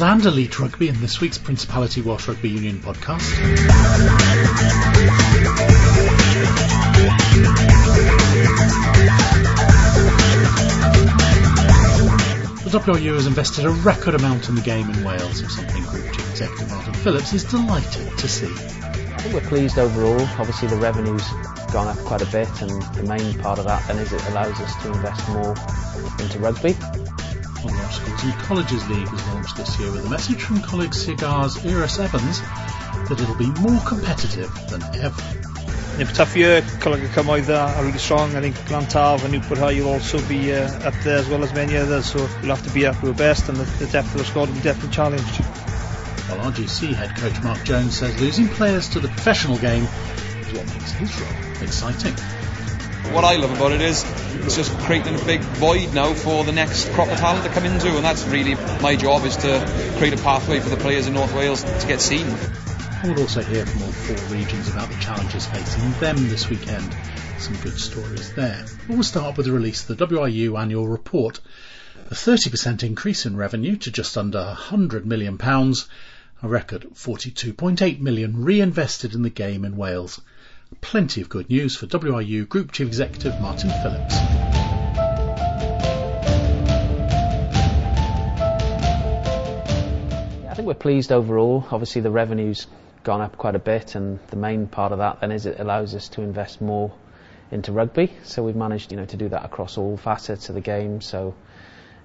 schools and elite rugby in this week's Principality Welsh Rugby Union podcast. The WRU has invested a record amount in the game in Wales, something Group Chief Executive Martin Phillips is delighted to see. I think we're pleased overall. Obviously, the revenue's gone up quite a bit, and the main part of that then is it allows us to invest more into rugby. Schools and Colleges League was launched this year with a message from colleague Sirgar's Euros Evans that it'll be more competitive than ever. In a tough year, Coleg Cymoedd are really strong. I think Glantaf and Newport High will also be uh, up there as well as many others, so we'll have to be up to our best, and the, the depth of the squad will be definitely challenged. While RGC head coach Mark Jones says losing players to the professional game is what makes his role exciting. What I love about it is it's just creating a big void now for the next crop of talent to come into, and that's really my job is to create a pathway for the players in North Wales to get seen. And we'll also hear from all four regions about the challenges facing them this weekend. Some good stories there. We'll start with the release of the WRU annual report. A 30% increase in revenue to just under £100 million, a record £42.8 million reinvested in the game in Wales. Plenty of good news for WRU Group Chief Executive Martin Phillips. I think we're pleased overall. Obviously, the revenue's gone up quite a bit, and the main part of that then is it allows us to invest more into rugby. So we've managed, you know, to do that across all facets of the game. So,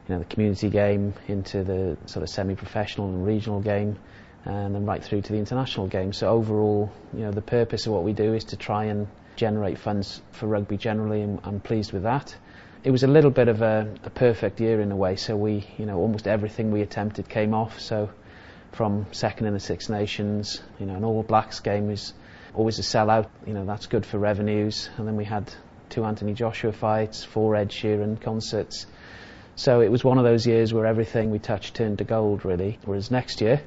you know, the community game into the sort of semi-professional and regional game, and then right through to the international game. So overall, you know, the purpose of what we do is to try and generate funds for rugby generally, and I'm pleased with that. It was a little bit of a, a perfect year in a way. So we, you know, almost everything we attempted came off. So from second in the Six Nations. You know, an All Blacks game is always a sellout. You know, that's good for revenues. And then we had two Anthony Joshua fights, four Ed Sheeran concerts. So it was one of those years where everything we touched turned to gold, really. Whereas next year,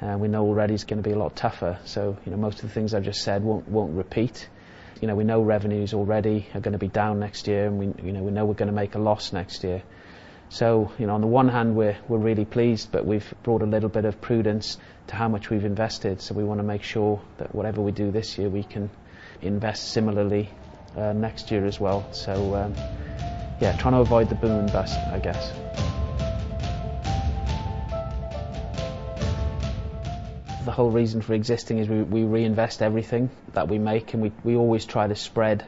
uh, we know already is going to be a lot tougher. So, you know, most of the things I've just said won't, won't repeat. You know, we know revenues already are going to be down next year, and we, you know, we know we're going to make a loss next year. So, you know, on the one hand, we're, we're really pleased, but we've brought a little bit of prudence to how much we've invested. So we want to make sure that whatever we do this year, we can invest similarly uh, next year as well. So, um, yeah, trying to avoid the boom and bust, I guess. The whole reason for existing is we, we reinvest everything that we make, and we, we always try to spread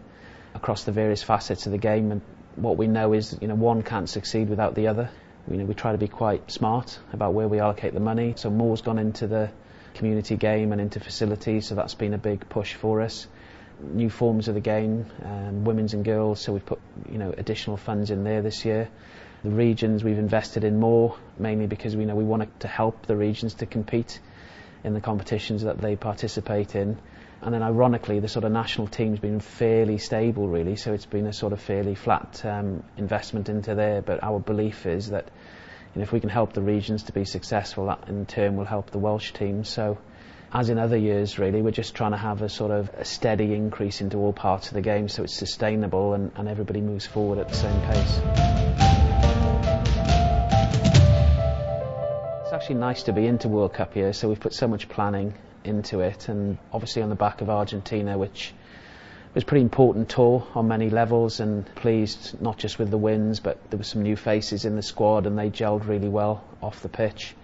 across the various facets of the game and what we know is, you know, one can't succeed without the other. You know, we try to be quite smart about where we allocate the money. So more's gone into the community game and into facilities, so that's been a big push for us. New forms of the game, um, women's and girls, so we've put, you know, additional funds in there this year. The regions we've invested in more, mainly because we know we wanted to help the regions to compete in the competitions that they participate in. And then ironically, the sort of national team's been fairly stable, really. So it's been a sort of fairly flat um, investment into there. But our belief is that you know, if we can help the regions to be successful, that in turn will help the Welsh team. So, as in other years, really, we're just trying to have a sort of a steady increase into all parts of the game, so it's sustainable and, and everybody moves forward at the same pace. Actually nice to be into World Cup here, so we've put so much planning into it, and obviously on the back of Argentina, which was a pretty important tour on many levels, and pleased not just with the wins, but there were some new faces in the squad, and they gelled really well off the pitch.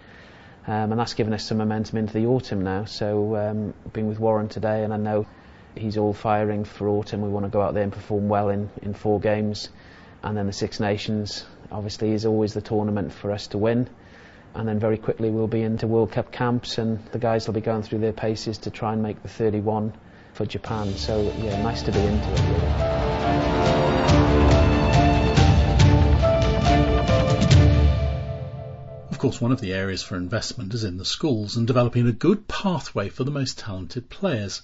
Um, and that's given us some momentum into the autumn now. So, um, with Warren today, and I know he's all firing for autumn. We want to go out there and perform well in, in four games. And then the Six Nations, obviously, is always the tournament for us to win and then very quickly we'll be into World Cup camps and the guys will be going through their paces to try and make the 31 for Japan. So yeah, nice to be into it really. Of course, one of the areas for investment is in the schools and developing a good pathway for the most talented players.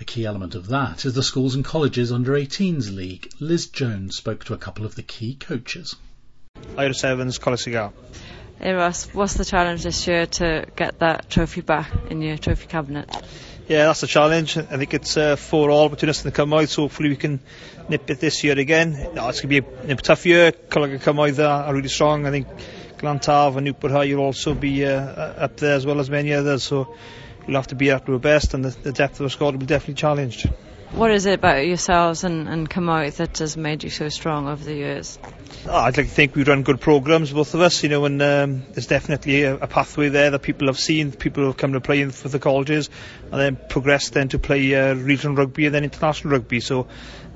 A key element of that is the Schools and Colleges Under 18s League. Liz Jones spoke to a couple of the key coaches. Euros Evans, College Coleg Ross, what's the challenge this year to get that trophy back in your trophy cabinet? Yeah, that's the challenge. I think it's uh, four all between us and the Cymoedd, so hopefully we can nip it this year again. No, it's going to be a, a tough year. Coleg Cymoedd are, are really strong. I think Glantaf and Newport High will also be uh, up there as well as many others. So we'll have to be at our best, and the, the depth of our squad will be definitely challenged. What is it about yourselves and, and Cymoedd that has made you so strong over the years? Oh, I'd like to think we run good programs, both of us, you know, and um, there's definitely a, a, pathway there that people have seen, people have come to play for the colleges, and then progressed then to play uh, regional rugby and then international rugby. So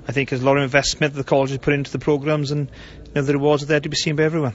I think there's a lot of investment that the colleges put into the programs, and you know, the rewards are there to be seen by everyone.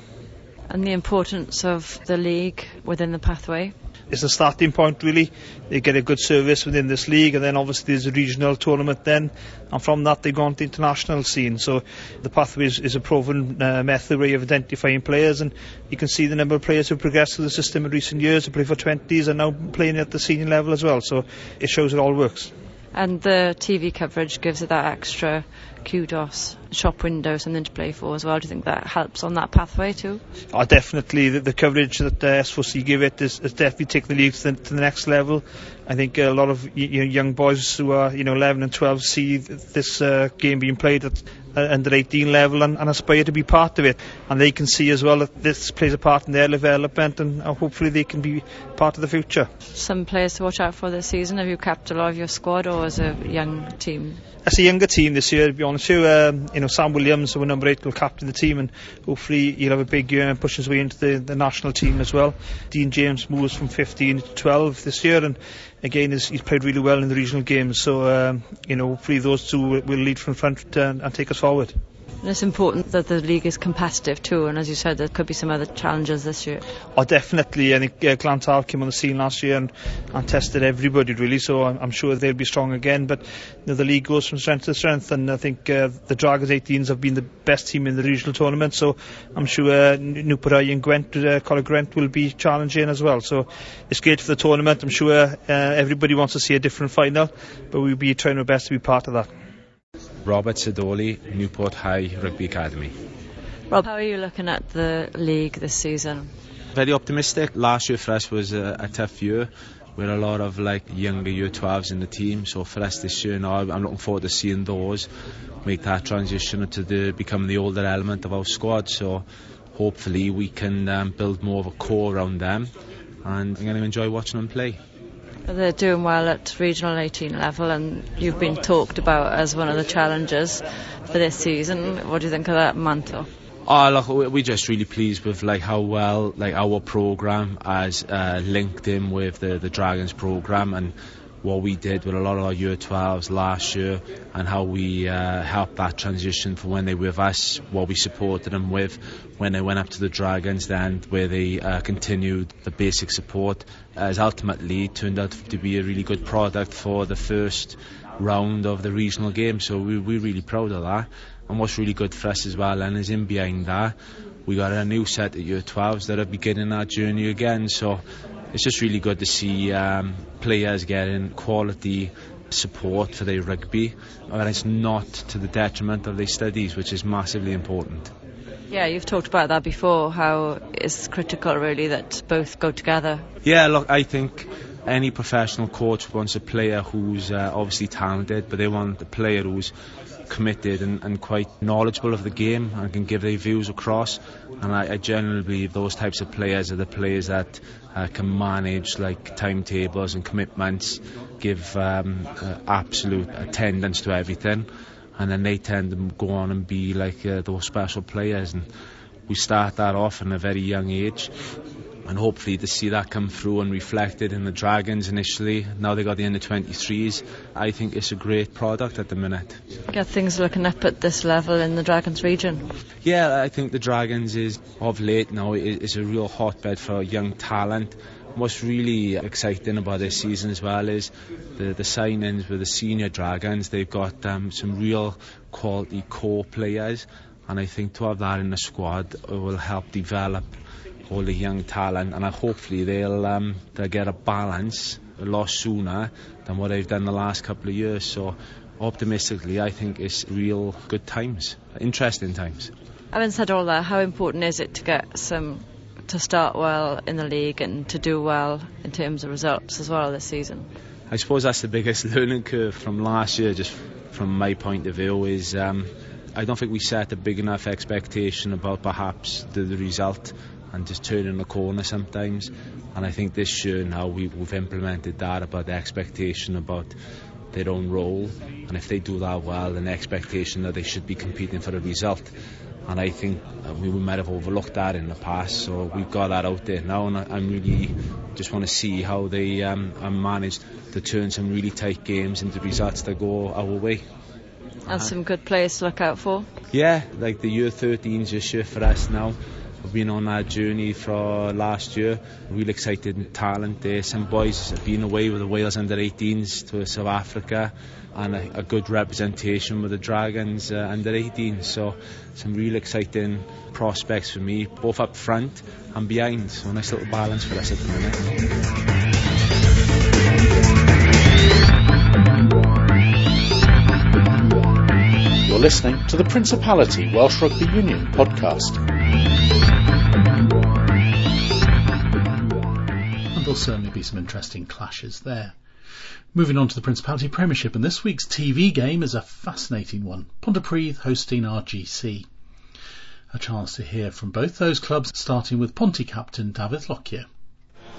And the importance of the league within the pathway? It's a starting point really. They get a good service within this league, and then obviously there's a regional tournament then, and from that they go on to the international scene. So the pathway is, is a proven uh, method way of identifying players, and you can see the number of players who progressed through the system in recent years, who play for 20s, and now playing at the senior level as well. So it shows it all works. And the TV coverage gives it that extra kudos, shop window, something to play for as well. Do you think that helps on that pathway too? Oh, definitely. The, the coverage that uh, S4C give it is, is definitely taking the league to the, to the, next level. I think a lot of you know, young boys who are you know 11 and 12 see this uh, game being played at under 18 level and, and, aspire to be part of it. And they can see as well that this plays a part in their development and uh, hopefully they can be part of the future. Some players to watch out for this season. Have you kept a lot of your squad or as a young team? As a younger team this year, to be honest with you, um, you know, Sam Williams, who number eight, will captain the team and hopefully he'll have a big year and push his way into the, the national team as well. Dean James moves from 15 to 12 this year and again he's, he's played really well in the regional games so um, you know hopefully those two will lead from front and, and take us forward. And it's important that the league is competitive too, and as you said, there could be some other challenges this year. Oh, definitely. I think uh, Glantaf came on the scene last year and, and tested everybody really, so I'm, I'm, sure they'll be strong again. But you know, the league goes from strength to strength, and I think uh, the Dragons 18s have been the best team in the regional tournament, so I'm sure uh, and Gwent, uh, Coleg Gwent will be challenging as well. So it's great for the tournament. I'm sure uh, everybody wants to see a different final, but we'll be trying our best to be part of that. Robert Sidoli, Newport High Rugby Academy. Rob, how are you looking at the league this season? Very optimistic. Last year for us was a, a tough year with a lot of like younger year 12s in the team. So for us this year now, I'm looking forward to seeing those make that transition to the, become the older element of our squad. So hopefully we can um, build more of a core around them, and I'm going to enjoy watching them play. They're doing well at regional 18 level, and you've been talked about as one of the challengers for this season. What do you think of that mantle? Oh, look, we're just really pleased with like how well like our program has uh, linked in with the the Dragons program and what we did with a lot of our year 12s last year and how we uh, helped that transition from when they were with us, what we supported them with when they went up to the Dragons, then where they uh, continued the basic support has ultimately turned out to be a really good product for the first round of the regional game. So we, we're really proud of that. And what's really good for us as well, and is in behind that, we got a new set of year 12s that are beginning that journey again. So it's just really good to see um, players getting quality support for their rugby, and it's not to the detriment of their studies, which is massively important. Yeah, you've talked about that before, how it's critical really that both go together. Yeah, look, I think any professional coach wants a player who's uh, obviously talented, but they want a player who's committed and, and, quite knowledgeable of the game and can give their views across. And I, I generally believe those types of players are the players that uh, can manage like timetables and commitments, give um, uh, absolute attendance to everything, and then they tend to go on and be like uh, those special players. And we start that off in a very young age and hopefully to see that come through and reflected in the Dragons initially. Now they got the under 23s. I think it's a great product at the minute. Get things looking up at this level in the Dragons region. Yeah, I think the Dragons is of late now is a real hotbed for young talent. What's really exciting about this season as well is the, the sign-ins with the senior Dragons. They've got um, some real quality core players, and I think to have that in the squad will help develop all the young talent, and hopefully they'll um, they'll get a balance a lot sooner than what they've done the last couple of years. So optimistically, I think it's real good times, interesting times. Having said all that, how important is it to get some to start well in the league and to do well in terms of results as well this season? I suppose that's the biggest learning curve from last year, just from my point of view, is um, I don't think we set a big enough expectation about perhaps the, the result and just turning the corner sometimes. And I think this year now we, we've implemented that about the expectation about their own role, and if they do that well, then the expectation that they should be competing for a result. And I think we might have overlooked that in the past, so we've got that out there now, and I, am really just want to see how they um, managed to turn some really tight games into results that go our way. And some good players to look out for. Yeah, like the year 13s this year for us now. We've been on that journey for last year. Real excited talent there. Some boys have been away with the Wales under 18s to South Africa and a, a good representation with the Dragons uh, under 18. So some real exciting prospects for me, both up front and behind. So a nice little balance for us at the minute. You're listening to the Principality Welsh Rugby Union podcast. There'll certainly be some interesting clashes there. Moving on to the Principality Premiership, and this week's TV game is a fascinating one. Pontypridd hosting RGC. A chance to hear from both those clubs, starting with Ponty captain David Lockyer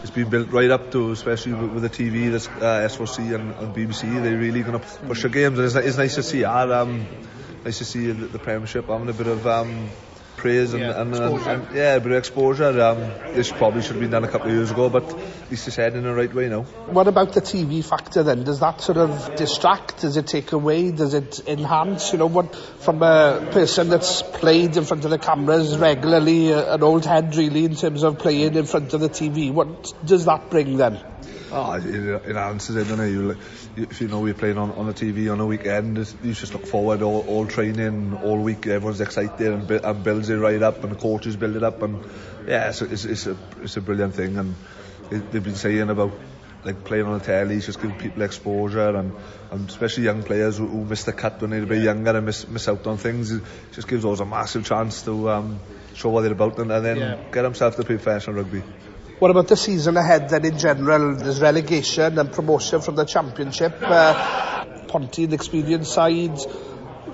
it's been built right up to, especially with, the TV, this uh, S4C and, and BBC. They're really going to push the games, and it's, it's nice to see. Um, nice to see the, the Premiership having a bit of um, praise and, yeah, and, and, and, yeah, a bit of exposure. Um, this probably should have been done a couple of years ago, but at least it's heading in the right way now. What about the TV factor then? Does that sort of distract? Does it take away? Does it enhance? You know, what from a person that's played in front of the cameras regularly, uh, an old head really in terms of playing in front of the TV. What does that bring then? Oh, it, it answers it, doesn't it? You, if you know you're playing on, on the TV on a weekend, you just look forward all, all training, all week. Everyone's excited and, and builds it right up, and the coaches build it up, and yeah, it's, it's, it's a it's a brilliant thing. And it, they've been saying about like playing on the telly, just giving people exposure, and, and especially young players who, who miss the cut when they're a bit younger and miss miss out on things. It just gives us a massive chance to um, show what they're about and, and then yeah. get themselves to play professional rugby. What about the season ahead then in general? There's relegation and promotion from the championship. Uh, Ponty, the experienced side.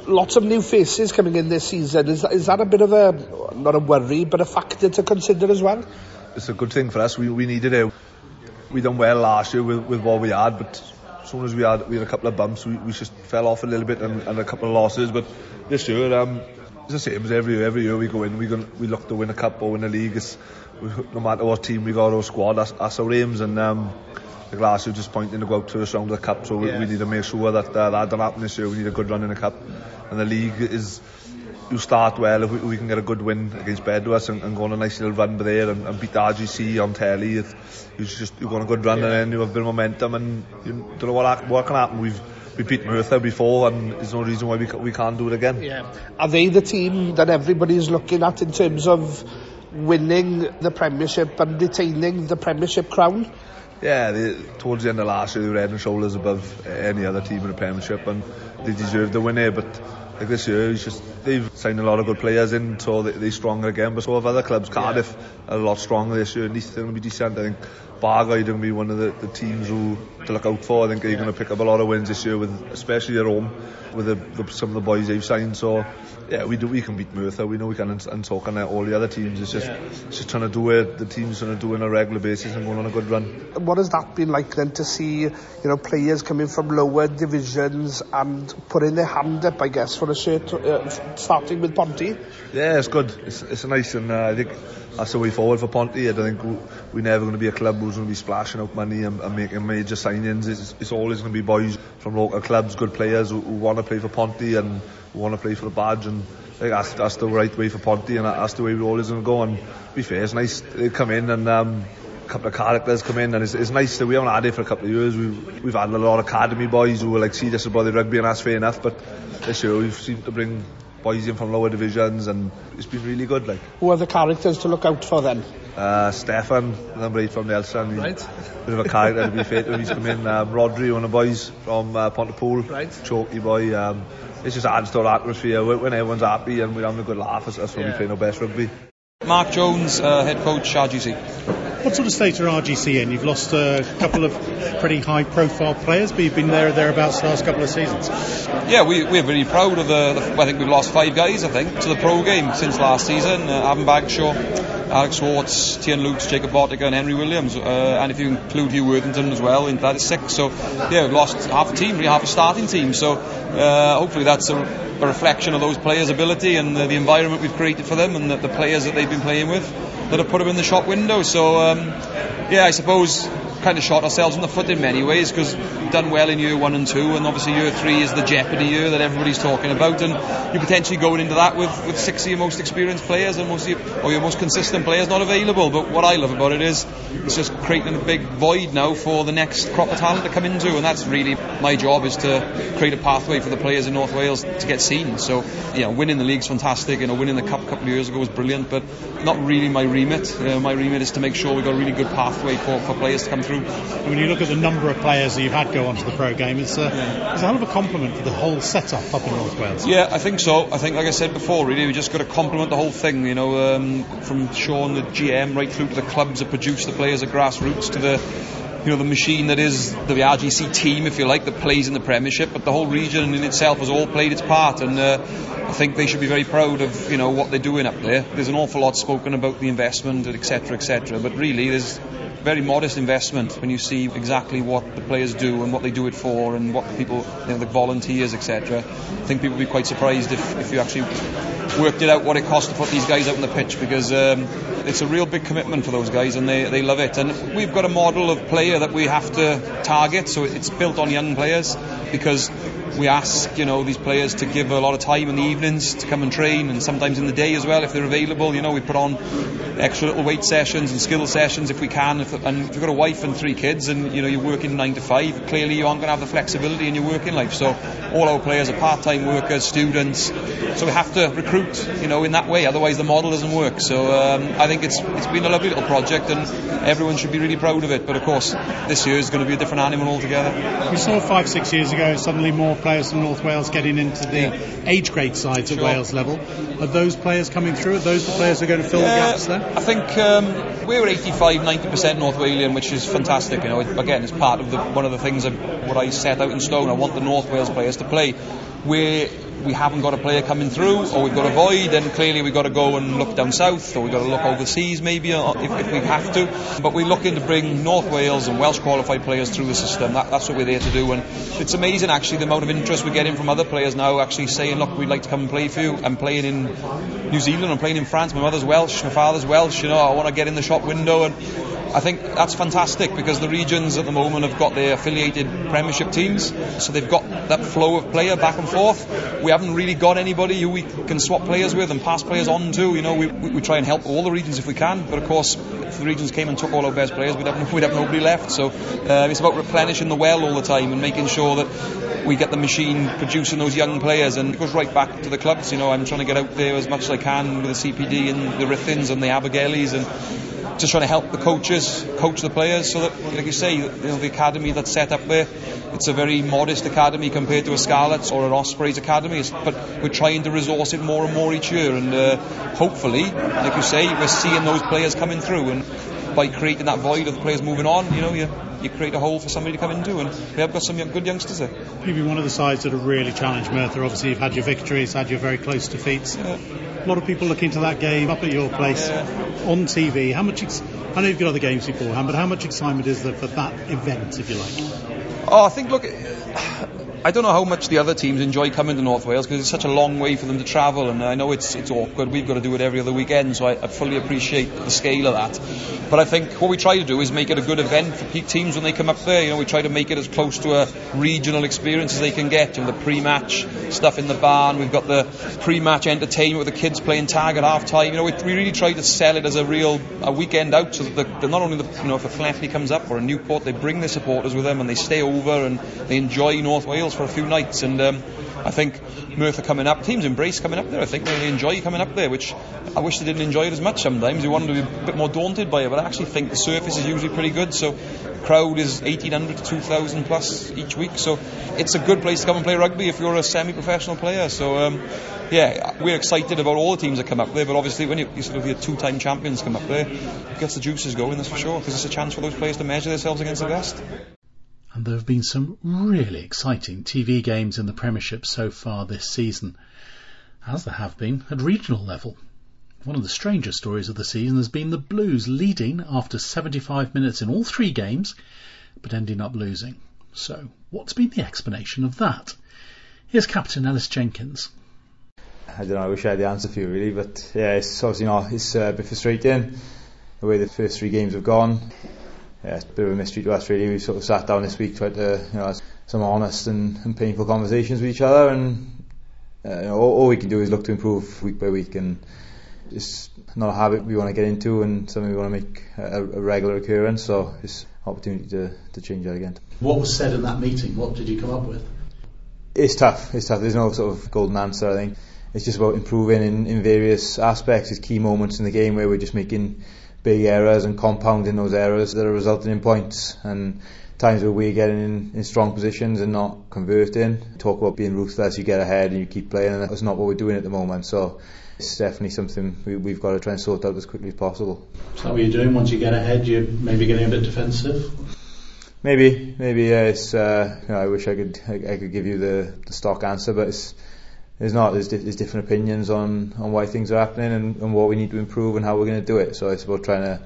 Lots of new faces coming in this season. Is is that a bit of a, not a worry, but a factor to consider as well? It's a good thing for us. We, we needed it. We done well last year with, with what we had, but as soon as we had we had a couple of bumps, we, we just fell off a little bit and, and a couple of losses. But this year, um, it's the same as every year. Every year we go in, we go, we look to win a cup or win a league. It's, no matter what team we got or squad, that's, that's our aims. And um, the glass is just pointing to go out first round of the cup, so yeah. we, we, need to make sure that uh, that doesn't happen this year. We need a good run in the cup, and the league is. You start well if we, we can get a good win against Bedwas and, and go on a nice little run there and, and beat the RGC on telly. you just you go on a good run yeah. and then you have a bit of momentum and you don't know what what can happen. We've we beat Merthyr before and there's no reason why we, we can't do it again. Yeah. Are they the team that everybody's looking at in terms of winning the Premiership um, and retaining the Premiership crown? Yeah, they, towards the end of last year they were head and shoulders above eh, any other team in the Premiership and they deserved the win here but like this year it's just they've signed a lot of good players in so they, they're stronger again but so have other clubs Cardiff yeah. are a lot stronger this year and they're going to be decent I think Bargoed are going to be one of the, the teams who to look out for I think they're going to pick up a lot of wins this year with especially at home with the, the, some of the boys they've signed so yeah, we do. We can beat Merthyr. We know we can, and, and so can all the other teams. It's just, it's just trying to do it. The teams trying to do it on a regular basis and going on a good run. What has that been like then to see, you know, players coming from lower divisions and putting their hand up, I guess, for a shirt, uh, starting with Ponty? Yeah, it's good. It's, it's nice, and uh, I think that's the way forward for Ponty. I don't think we're never going to be a club who's going to be splashing out money and, and making major signings. It's, it's always going to be boys from local clubs, good players who, who want to play for Ponty and who want to play for the badge and think that's, that's the right way for Ponty and that's the way we're always going to go and be fair it's nice they come in and um, a couple of characters come in and it's, it's nice that we haven't had it for a couple of years we've, we've had a lot of academy boys who were like serious about the rugby and that's fair enough but this year we've seemed to bring boys in from lower divisions and it's been really good like. Who are the characters to look out for then? Uh, Stefan number 8 from Nelson he's right. a bit of a character to be fair when he's come in. Um, Rodri one of the boys from uh, Pontypool. Right. Choky boy. Um, it's just adds to our atmosphere. When everyone's happy and we're having a good laugh that's, that's when yeah. we play our best rugby Mark Jones uh, head coach RGC what sort of state are RGC in? You've lost a couple of pretty high profile players, but you've been there or thereabouts the last couple of seasons. Yeah, we, we're very proud of the, the, I think we've lost five guys, I think, to the pro game since last season. Uh, Afon Bagshaw, Alex Swartz, Tian Lutz, Jacob Botica and Henry Williams. Uh, and if you include Hugh Worthington as well, in that is six. So, yeah, we've lost half a team, half a starting team. So, uh, hopefully that's a, a, reflection of those players' ability and the, the environment we've created for them and the, the, players that they've been playing with that have put them in the shop window. So, um, yeah, I suppose kind of shot ourselves in the foot in many ways because done well in year one and two, and obviously year three is the jeopardy year that everybody's talking about, and you're potentially going into that with, with six of your most experienced players and most your, or your most consistent players not available. But what I love about it is it's just creating a big void now for the next crop of talent to come into, and that's really my job is to create a pathway for the players in North Wales to get seen. So, you know, winning the league's fantastic, you know, winning the cup a couple of years ago was brilliant, but not really my remit. Uh, my remit is to make sure we've got a really good pathway for, for players to come through through. when you look at the number of players that you've had go onto the pro game, it's, uh, it's a hell of a compliment for the whole setup up in North Wales. Yeah, I think so. I think, like I said before, really, we just got to compliment the whole thing. You know, um, from Sean, the GM, right through to the clubs that produce the players at grassroots, to the you know the machine that is the RGC team, if you like, that plays in the Premiership. But the whole region in itself has all played its part, and uh, I think they should be very proud of you know what they're doing up there. There's an awful lot spoken about the investment, etc., etc. But really, there's very modest investment when you see exactly what the players do and what they do it for and what the people, you know, the volunteers, etc. I think people would be quite surprised if, if you actually worked it out what it costs to put these guys out on the pitch because um, it's a real big commitment for those guys and they, they love it. And we've got a model of player that we have to target, so it's built on young players because we ask you know these players to give a lot of time in the evenings to come and train and sometimes in the day as well if they're available. You know we put on extra little weight sessions and skill sessions if we can. If, and if you've got a wife and three kids and you know you're working 9 to 5 clearly you aren't going to have the flexibility in your working life. So all our players are part-time workers students. So we have to recruit you know in that way otherwise the model doesn't work so um, I think it's it's been a lovely little project and everyone should be really proud of it but of course this year is going to be a different animal altogether we saw five six years ago suddenly more players from North Wales getting into the yeah. age grade sides sure. at Wales level. Are those players coming through? Are those the players who are going to fill the gaps there? I think um, we're 85, 90% North Walian, which is fantastic. You know, again, it's part of the, one of the things that what I set out in stone. I want the North Wales players to play. We're we haven't got a player coming through, or we've got a void, then clearly we've got to go and look down south, or we've got to look overseas maybe if, if we have to. But we're looking to bring North Wales and Welsh qualified players through the system. That, that's what we're there to do. And it's amazing actually the amount of interest we're getting from other players now actually saying, look, we'd like to come and play for you. I'm playing in New Zealand, I'm playing in France, my mother's Welsh, my father's Welsh, you know, I want to get in the shop window. And I think that's fantastic because the regions at the moment have got their affiliated Premiership teams, so they've got that flow of player back and forth. We haven't really got anybody who we can swap players with and pass players on to. You know, we, we, try and help all the regions if we can, but of course, if the regions came and took all our best players, we'd have, we'd have nobody left. So uh, it's about replenishing the well all the time and making sure that we get the machine producing those young players, and it goes right back to the clubs. You know, I'm trying to get out there as much as I can with the CPD and the Ruthins and the Abergeles and just trying to help the coaches coach the players so that, like you say, you know, the academy that's set up there, it's a very modest academy compared to a Scarlets or an Ospreys academy, but we're trying to resource it more and more each year, and uh, hopefully, like you say, we're seeing those players coming through, and by creating that void of the players moving on, you know, you you create a hole for somebody to come into, and we have got some young, good youngsters there. You've been one of the sides that have really challenged Merthyr. Obviously, you've had your victories, had your very close defeats. Yeah. A lot of people looking to that game up at your place yeah. on TV. How much? Ex- I know you've got other games beforehand, but how much excitement is there for that event, if you like? Oh, I think look. I don't know how much the other teams enjoy coming to North Wales because it's such a long way for them to travel, and I know it's it's awkward. We've got to do it every other weekend, so I, I fully appreciate the scale of that. But I think what we try to do is make it a good event for peak teams when they come up there. You know, we try to make it as close to a regional experience as they can get. You know, the pre-match stuff in the barn. We've got the pre-match entertainment with the kids playing tag at half time. You know, we, really try to sell it as a real a weekend out, so that the, not only the you know if a Flethley comes up or a Newport, they bring their supporters with them and they stay over and they enjoy North Wales for a few nights. And um, I think Merthyr coming up, teams embrace coming up there. I think they enjoy coming up there, which I wish they didn't enjoy it as much sometimes. They wanted to be a bit more daunted by it, but I actually think the surface is usually pretty good. So crowd is 1800 to 2000 plus each week. So it's a good place to come and play rugby if you're a semi-professional player. So um, yeah, we're excited about all the teams that come up there. But obviously, when you, you sort of your two-time champions come up there, it gets the juices going. That's for sure because it's a chance for those players to measure themselves against the best and there have been some really exciting TV games in the Premiership so far this season, as there have been at regional level. One of the stranger stories of the season has been the Blues leading after 75 minutes in all three games, but ending up losing. So, what's been the explanation of that? Here's Captain Ellis Jenkins. I don't know, I wish I had the answer for you really, but yeah, it's obviously not, it's uh, a bit frustrating the way the first three games have gone. Yeah, it's a bit of a mystery to us really. We sort of sat down this week, tried to, you know, have some honest and, and painful conversations with each other and uh, you know, all, all we can do is look to improve week by week and it's not a habit we want to get into and something we want to make a, a regular occurrence. So it's opportunity to, to change that again. What was said in that meeting? What did you come up with? It's tough. It's tough. There's no sort of golden answer. I think it's just about improving in, in various aspects. There's key moments in the game where we're just making big errors and compounding those errors that are resulting in points. And times where we're getting in, in strong positions and not converting. Talk about being ruthless. You get ahead and you keep playing, and that's not what we're doing at the moment. So it's definitely something we, we've got to try and sort out as quickly as possible. Is that what you're doing? Once you get ahead, you're maybe getting a bit defensive. Maybe, maybe yeah. It's uh, you know, I wish I could I, I could give you the, the stock answer, but it's there's not there's, di- there's different opinions on, on why things are happening and, and what we need to improve and how we're going to do it. So it's about trying to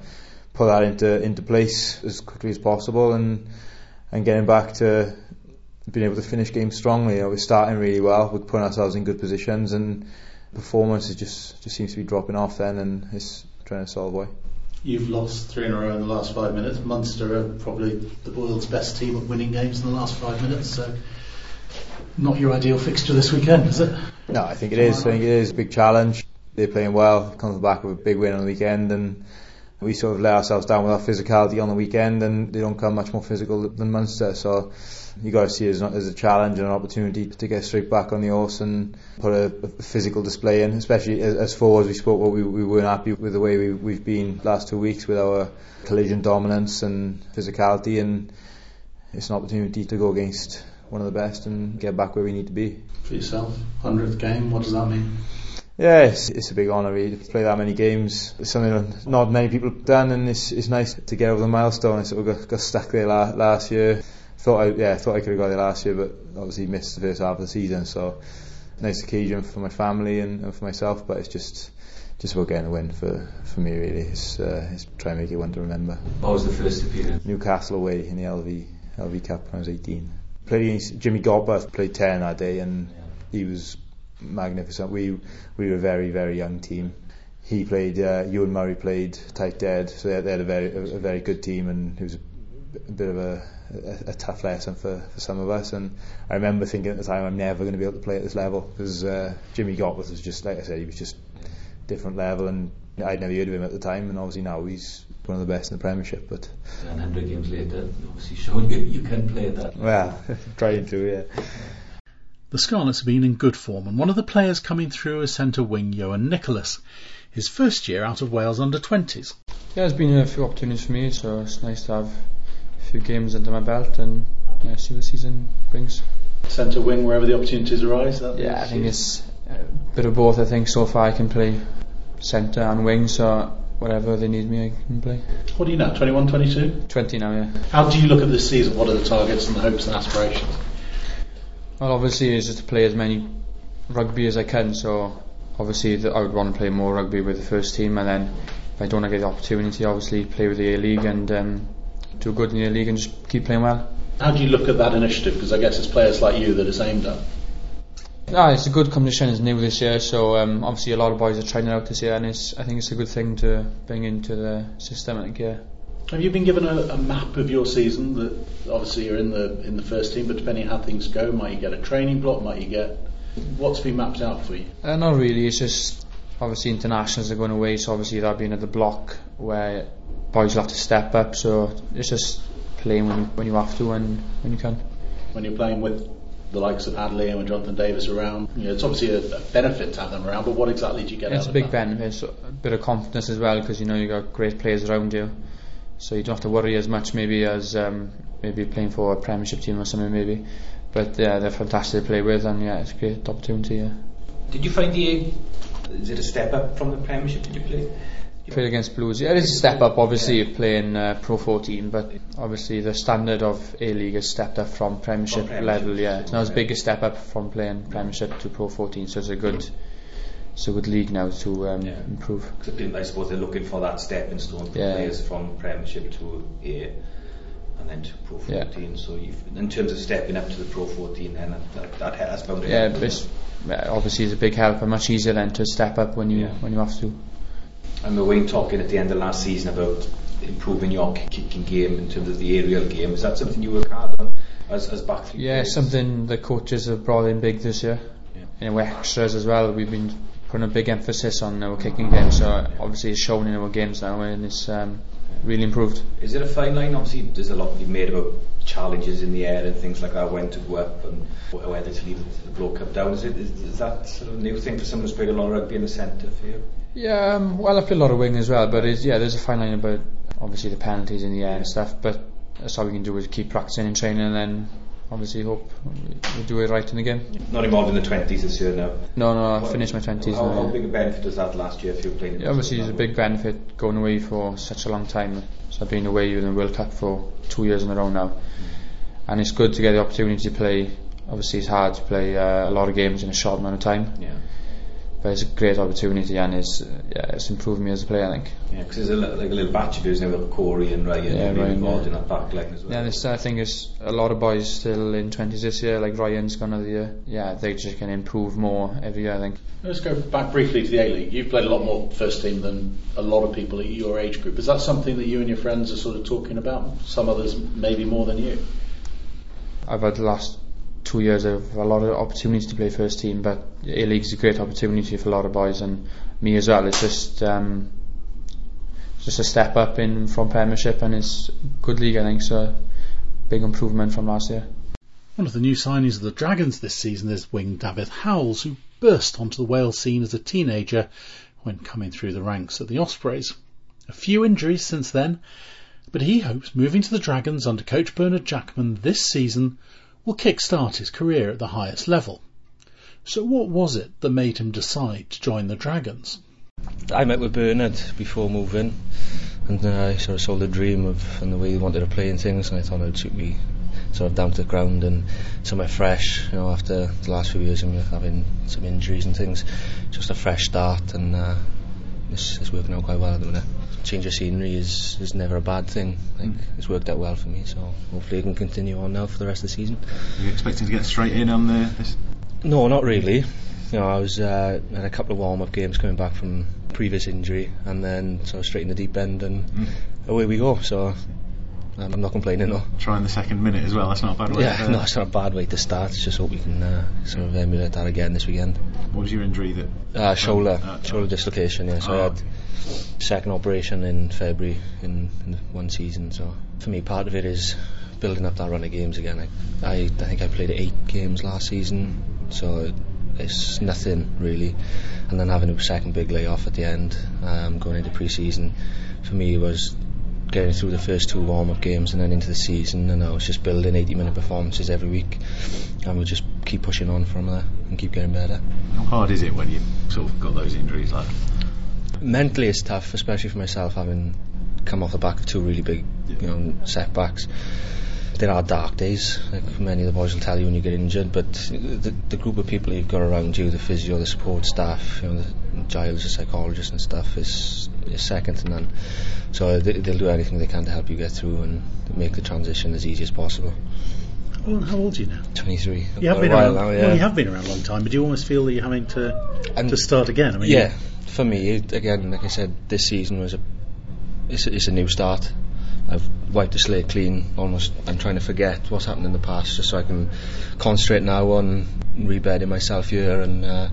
put that into into place as quickly as possible and and getting back to being able to finish games strongly. You know, we're starting really well. We're putting ourselves in good positions and performance is just just seems to be dropping off then and it's trying to solve why. You've lost three in a row in the last five minutes. Munster are probably the world's best team at winning games in the last five minutes, so not your ideal fixture this weekend, is it? No, I think it is. I think it is a big challenge. They're playing well, come back with a big win on the weekend and we sort of let ourselves down with our physicality on the weekend and they don't come much more physical than Munster so you got to see it as, a challenge and an opportunity to get straight back on the horse and put a, physical display in especially as, as forwards we spoke about we, we weren't happy with the way we, we've been last two weeks with our collision dominance and physicality and it's an opportunity to go against one of the best and get back where we need to be. For yourself, 100th game, what does that mean? Yeah, it's, it's a big honour really to play that many games. It's something not many people have done, and it's, it's nice to get over the milestone. I sort of got, got stuck there la- last year. Thought I yeah thought I could have got there last year, but obviously missed the first half of the season. So nice occasion for my family and, and for myself, but it's just just about getting a win for, for me really. It's, uh, it's trying to make it one to remember. What was the first appearance? Newcastle away in the LV LV Cup when I was 18. Played Jimmy Gopperth, played 10 that day, and he was magnificent. We we were a very very young team. He played. Uh, Euan Murray played tighthead, so they had, they had a very a, a very good team, and it was a, bit of a, a, a tough lesson for, for some of us. And I remember thinking at the time, I'm never going to be able to play at this level because uh, Jimmy Gopperth was just like I said, he was just different level, and I'd never heard of him at the time, and obviously now he's one of the best in the Premiership. But 100 games later, obviously showing you you can play that. Well, trying to, yeah. The Scarlets have been in good form, and one of the players coming through is centre wing Ioan Nicholas, his first year out of Wales under 20s. Yeah, there's been a few opportunities for me, so it's nice to have a few games under my belt and yeah, see what the season brings. Centre wing wherever the opportunities arise. yeah, I think it's a bit of both. I think so far I can play centre and wing, so whatever they need me, I can play. What are you now? 21, 22? 20 now, yeah. How do you look at this season? What are the targets and the hopes and aspirations? Well, obviously, it's just to play as many rugby as I can. So, obviously, the, I would want to play more rugby with the first team, and then if I don't get the opportunity, obviously, play with the A League and um, do good in the A League and just keep playing well. How do you look at that initiative? Because I guess it's players like you that it's aimed at. No, it's a good competition. It's new this year, so um, obviously a lot of boys are trying it out this year, and it's, I think it's a good thing to bring into the system. I think, yeah. Have you been given a, a, map of your season? That obviously you're in the in the first team, but depending how things go, might you get a training block? Might you get what's been mapped out for you? Uh, not really. It's just obviously internationals are going away, so obviously that'll be another block where boys will have to step up. So it's just playing when you, when you have to and when you can. When you're playing with the likes of Hadleigh and Jonathan Davies around, you know, it's obviously a, a, benefit to have them around. But what exactly do you get? Out of that? It's a big that? benefit. It's a bit of confidence as well because you know you've got great players around you so you don't have to worry as much maybe as um, maybe playing for a Premiership team or something maybe. But yeah, they're fantastic to play with, and yeah, it's a great opportunity. Yeah. Did you find the is it a step up from the Premiership? Did you play? Played against Blues. Yeah, it is a step up. Obviously, yeah. playing uh, Pro 14, but obviously the standard of A League has stepped up from Premiership, from premiership level. Yeah, it's not as big a step up from playing Premiership to Pro 14, so it's a good a good league now to um, Yeah. improve. I suppose they're looking for that stepping stone for Yeah. players from Premiership to A and then to Pro 14. Yeah. 14. So in terms of stepping up to the Pro 14, then that, that, that has bound to Yeah, help, but doesn't it's, uh, obviously it's a big help and much easier then to step up when you when you have to. I remember Wayne talking at the end of last season about improving your kicking game in terms of the aerial game. Is that something you work hard on as, as back three Yeah, players? something the coaches have brought in big this year. Yeah. And we're extras as well. We've been putting a big emphasis on our kicking game, so obviously it's shown in our games now and it's um, really improved. Is it a fine line? Obviously, there's a lot to be made about challenges in the air and things like that, when to go up and wh- whether to leave the blow cup down. Is, it, is, is that sort of a new thing for someone who's played a lot of rugby in the centre for you? Yeah, um, well, I play a lot of wing as well, but yeah, there's a fine line about obviously the penalties in the air and stuff. But that's all we can do is keep practicing and training, and then obviously hope we do it right in the game. Not involved in the 20s this year now. No, no, I finished my twenties How, now. how big a benefit was that last year if you were playing? Yeah, obviously, it's a big benefit going away for such a long time. So I've been away in the World Cup for two years in a row now, and it's good to get the opportunity to play. Obviously, it's hard to play uh, a lot of games in a short amount of time, Yeah, but it's a great opportunity, and it's uh, yeah, it's improved me as a player. I think. yeah, because there's a, li- like a little batch of dudes now with Corey and Ryan Yeah, Ryan, involved yeah. in that back line as well. Yeah, this I think is a lot of boys still in twenties this year. Like Ryan's gone of the year. Yeah, they just can improve more every year. I think. Let's go back briefly to the A League. You've played a lot more first team than a lot of people at your age group. Is that something that you and your friends are sort of talking about? Some others maybe more than you. I've had the last two years of a lot of opportunities to play first team, but A League is a great opportunity for a lot of boys and me as well. It's just um, just a step up in from Premiership and it's good league. I think so. Big improvement from last year. One of the new signings of the Dragons this season is wing David Howells, who burst onto the Wales scene as a teenager when coming through the ranks at the Ospreys. A few injuries since then, but he hopes moving to the Dragons under coach Bernard Jackman this season will kick-start his career at the highest level. So what was it that made him decide to join the Dragons? I met with Bernard before moving, and uh, I sort of saw the dream of and the way he wanted to play and things, and I thought it would suit me sort of down to the ground and somewhere fresh. You know, after the last few years, of having some injuries and things, just a fresh start, and uh, it's, it's working out quite well at the minute. Change of scenery is, is never a bad thing. Like, It's worked out well for me, so hopefully I can continue on now for the rest of the season. Are you expecting to get straight in on the? This? No, not really. You know, I was uh, had a couple of warm-up games coming back from previous injury, and then sort of straight in the deep end, and Mm. away we go. So um, I'm not complaining though. Trying the second minute as well. That's not a bad way. Yeah, to- no, it's not a bad way to start. Just hope we can uh, sort of emulate that again this weekend. What was your injury that? Uh, shoulder, Uh, shoulder dislocation. Yeah, so Oh. I had second operation in February in, in one season. So for me, part of it is building up that run of games again. I, I, I think I played eight games last season, so it's nothing really. And then having a second big layoff at the end, um, going into pre-season, for me was getting through the first two warm-up games and then into the season and I was just building 80 minute performances every week and we'll just keep pushing on from there and keep getting better How hard is it when you sort of got those injuries? Like, mentally it's tough, especially for myself having come off the back of two really big, you know, setbacks. There are dark days, like many of the boys will tell you when you get injured, but the, the group of people you've got around you, the physio, the support staff, you know, the Giles, the psychologist and stuff, is, is second to none. So they, they'll do anything they can to help you get through and make the transition as easy as possible. Well, how old are you now? 23. You have Quite been around. now, yeah. Well, you have been around a long time, but do you almost feel that you're having to to start again? I mean, yeah, for me, again, like I said, this season was a it's, a it's a new start. I've wiped the slate clean. Almost, I'm trying to forget what's happened in the past, just so I can concentrate now on rebedding myself here and uh,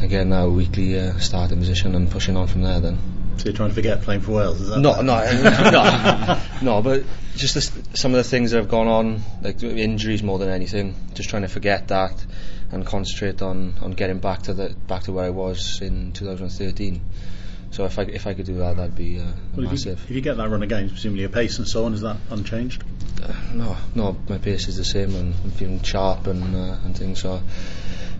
again now a weekly uh, starting position and pushing on from there. Then. So you're trying to forget playing for Wales? Is that No, no, no, no. But just the, some of the things that have gone on, like injuries more than anything. Just trying to forget that and concentrate on, on getting back to the back to where I was in 2013. So if I if I could do that, that'd be uh, Well, if, you, massive. if you get that run of games, presumably your pace and so on, is that unchanged? Uh, no, no, my pace is the same and I'm feeling sharp and uh, and things. So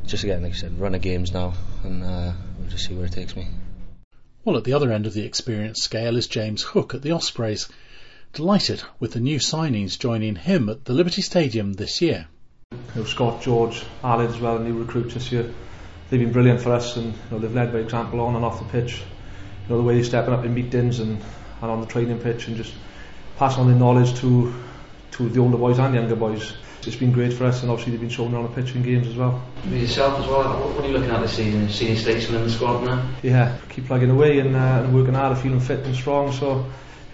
just again, like I said, run of games now, and uh, we'll just see where it takes me. Well, at the other end of the experience scale is James Hook at the Ospreys. Delighted with the new signings joining him at the Liberty Stadium this year. you know, Scott, George, Aled as well, new recruits this year. they've been brilliant for us, and you know, they've led by example on and off the pitch. You know the way they're stepping up in meetings and, and on the training pitch, and just passing on their knowledge to to the older boys and younger boys. it's been great for us, and obviously they've been showing on the pitch in games as well. With yourself as well, what are you looking at this season? Senior statesman in the squad now? Yeah, keep plugging away and, uh, and working hard, feeling fit and strong. So,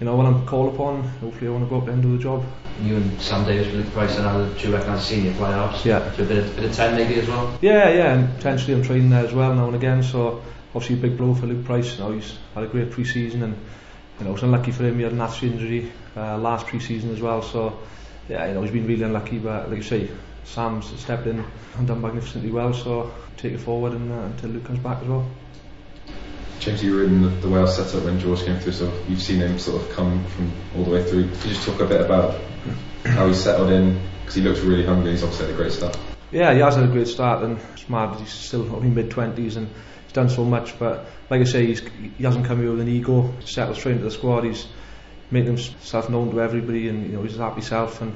you know, when I'm called upon, hopefully I want to go up and do the job. You and Sam Davis with the price and other two recognised senior playoffs. Yeah. So a bit of, bit of 10 maybe as well? Yeah, yeah, and potentially I'm training there as well now and again. So, obviously a big blow for Luke Price now. He's had a great pre-season and, you know, it's unlucky for him. He had an injury uh, last pre-season as well. So, yeah, you know, he's been really unlucky. But like you say, Sam's stepped in and done magnificently well. So, take it forward and, uh, until Luke comes back as well. James, you were in the, the Wales setup when George came through, so you've seen him sort of come from all the way through. Could you just talk a bit about how he settled in? Because he looks really hungry. He's obviously had a great start. Yeah, he has had a great start, and it's mad. He's still only mid twenties, and he's done so much. But like I say, he's, he hasn't come here with an ego. He's settled straight into the squad. He's make himself known to everybody and you know he's happy self and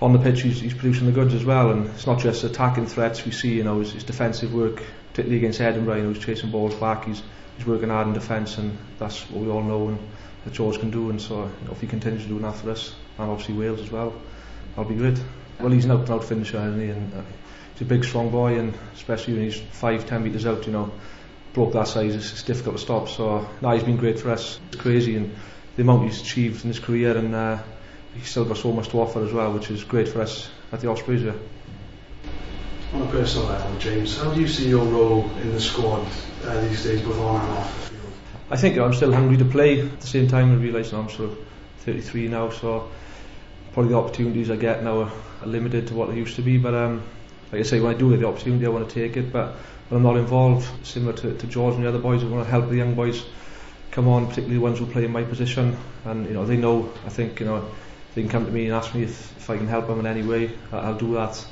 on the pitch he's, he's producing the goods as well. And it's not just attacking threats we see you know his, his defensive work particularly against Edinburgh you know he's chasing balls back he's he's working hard in defence and that's what we all know and that George can do. And so you know, if he continues doing that for us and obviously Wales as well that'll be great well he's an out and out finisher isn't he? And uh, he's a big strong boy and especially when he's 5 10 metres out you know bloke that size it's, it's difficult to stop. So now he's been great for us. It's crazy and the amount he's achieved in his career, and uh, he's still got so much to offer as well, which is great for us at the Ospreys. Yeah. On a personal level, James, how do you see your role in the squad uh, these days, both on and off the field? I think I'm still hungry to play. At the same time, I realise I'm sort of 33 now, so probably the opportunities I get now are, are limited to what they used to be. But um, like I say, when I do get the opportunity, I want to take it. But when I'm not involved, similar to, to George and the other boys, I want to help the young boys come on, particularly the ones who play in my position. And you know, they know. I think you know, they can come to me and ask me if, if I can help them in any way. I'll do that.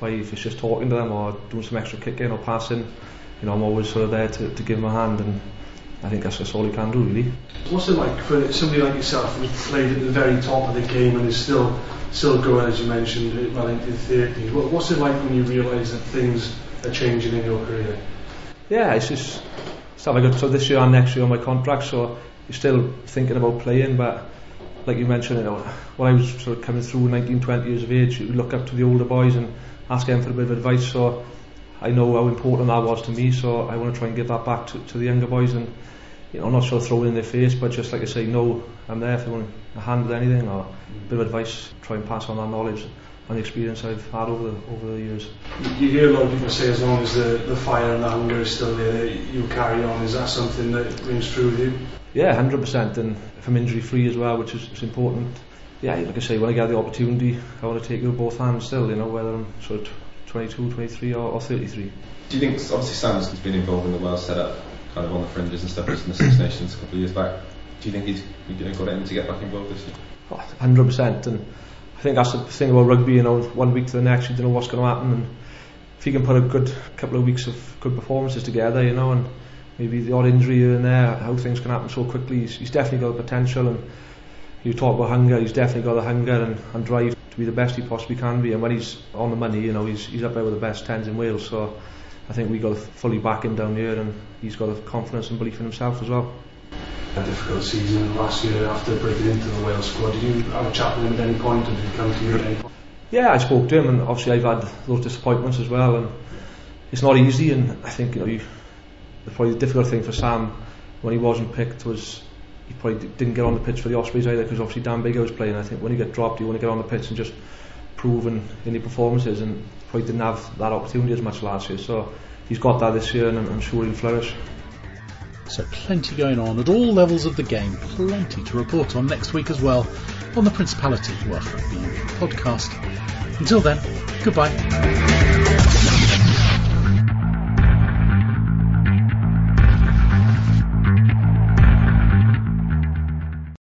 By if it's just talking to them or doing some extra kicking or passing, you know, I'm always sort of there to, to give them a hand. And I think that's all you can do, really. What's it like for somebody like yourself who's played at the very top of the game and is still still going, as you mentioned, well into the 30s? What's it like when you realise that things are changing in your career? Yeah, it's just stuff I got so this year and next year on my contract, so you're still thinking about playing, but like you mentioned, you know, when I was sort of coming through 19, 20 years of age, you look up to the older boys and ask them for a bit of advice. So I know how important that was to me, so I want to try and give that back to, to the younger boys and you know, not sure throw it in their face, but just like I say, no, I'm there if they want a hand with anything or a bit of advice, try and pass on that knowledge and the experience I've had over the, over the years. You hear a lot of people say as long as the, the fire and the hunger is still there, you carry on. Is that something that rings true with you? Yeah, 100%, and if I'm injury free as well, which is, is important. Yeah, like I say, when I get the opportunity, I want to take it with both hands still, you know, whether I'm sort of 22, 23 or, or 33. Do you think, obviously Sam's been involved in the Wales setup, kind of on the fringes and stuff, just in the Six Nations a couple of years back. Do you think he's you know, got it in to get back involved this year? Oh, 100%, and I think that's the thing about rugby, you know, one week to the next, you don't know what's going to happen, and if he can put a good couple of weeks of good performances together, you know, and maybe the odd injury here and there, how things can happen so quickly, he's, he's definitely got the potential, and you talk about hunger, he's definitely got the hunger and, and drive to be the best he possibly can be, and when he's on the money, you know, he's, he's up there with the best tens in Wales, so I think we got fully back him down here, and he's got the confidence and belief in himself as well. A difficult season last year after breaking into the Wales squad. Did you have a chat with him at any point, or did he come to you at any point? Yeah, I spoke to him, and obviously I've had those disappointments as well, and it's not easy. And I think you know, you, the probably the difficult thing for Sam when he wasn't picked was he probably didn't get on the pitch for the Ospreys either because obviously Dan Biggar was playing. I think when you get dropped, you want to get on the pitch and just prove in, in your performances, and probably didn't have that opportunity as much last year. So he's got that this year, and I'm sure he'll flourish. So plenty going on at all levels of the game. Plenty to report on next week as well on the Principality Welsh podcast. Until then, goodbye.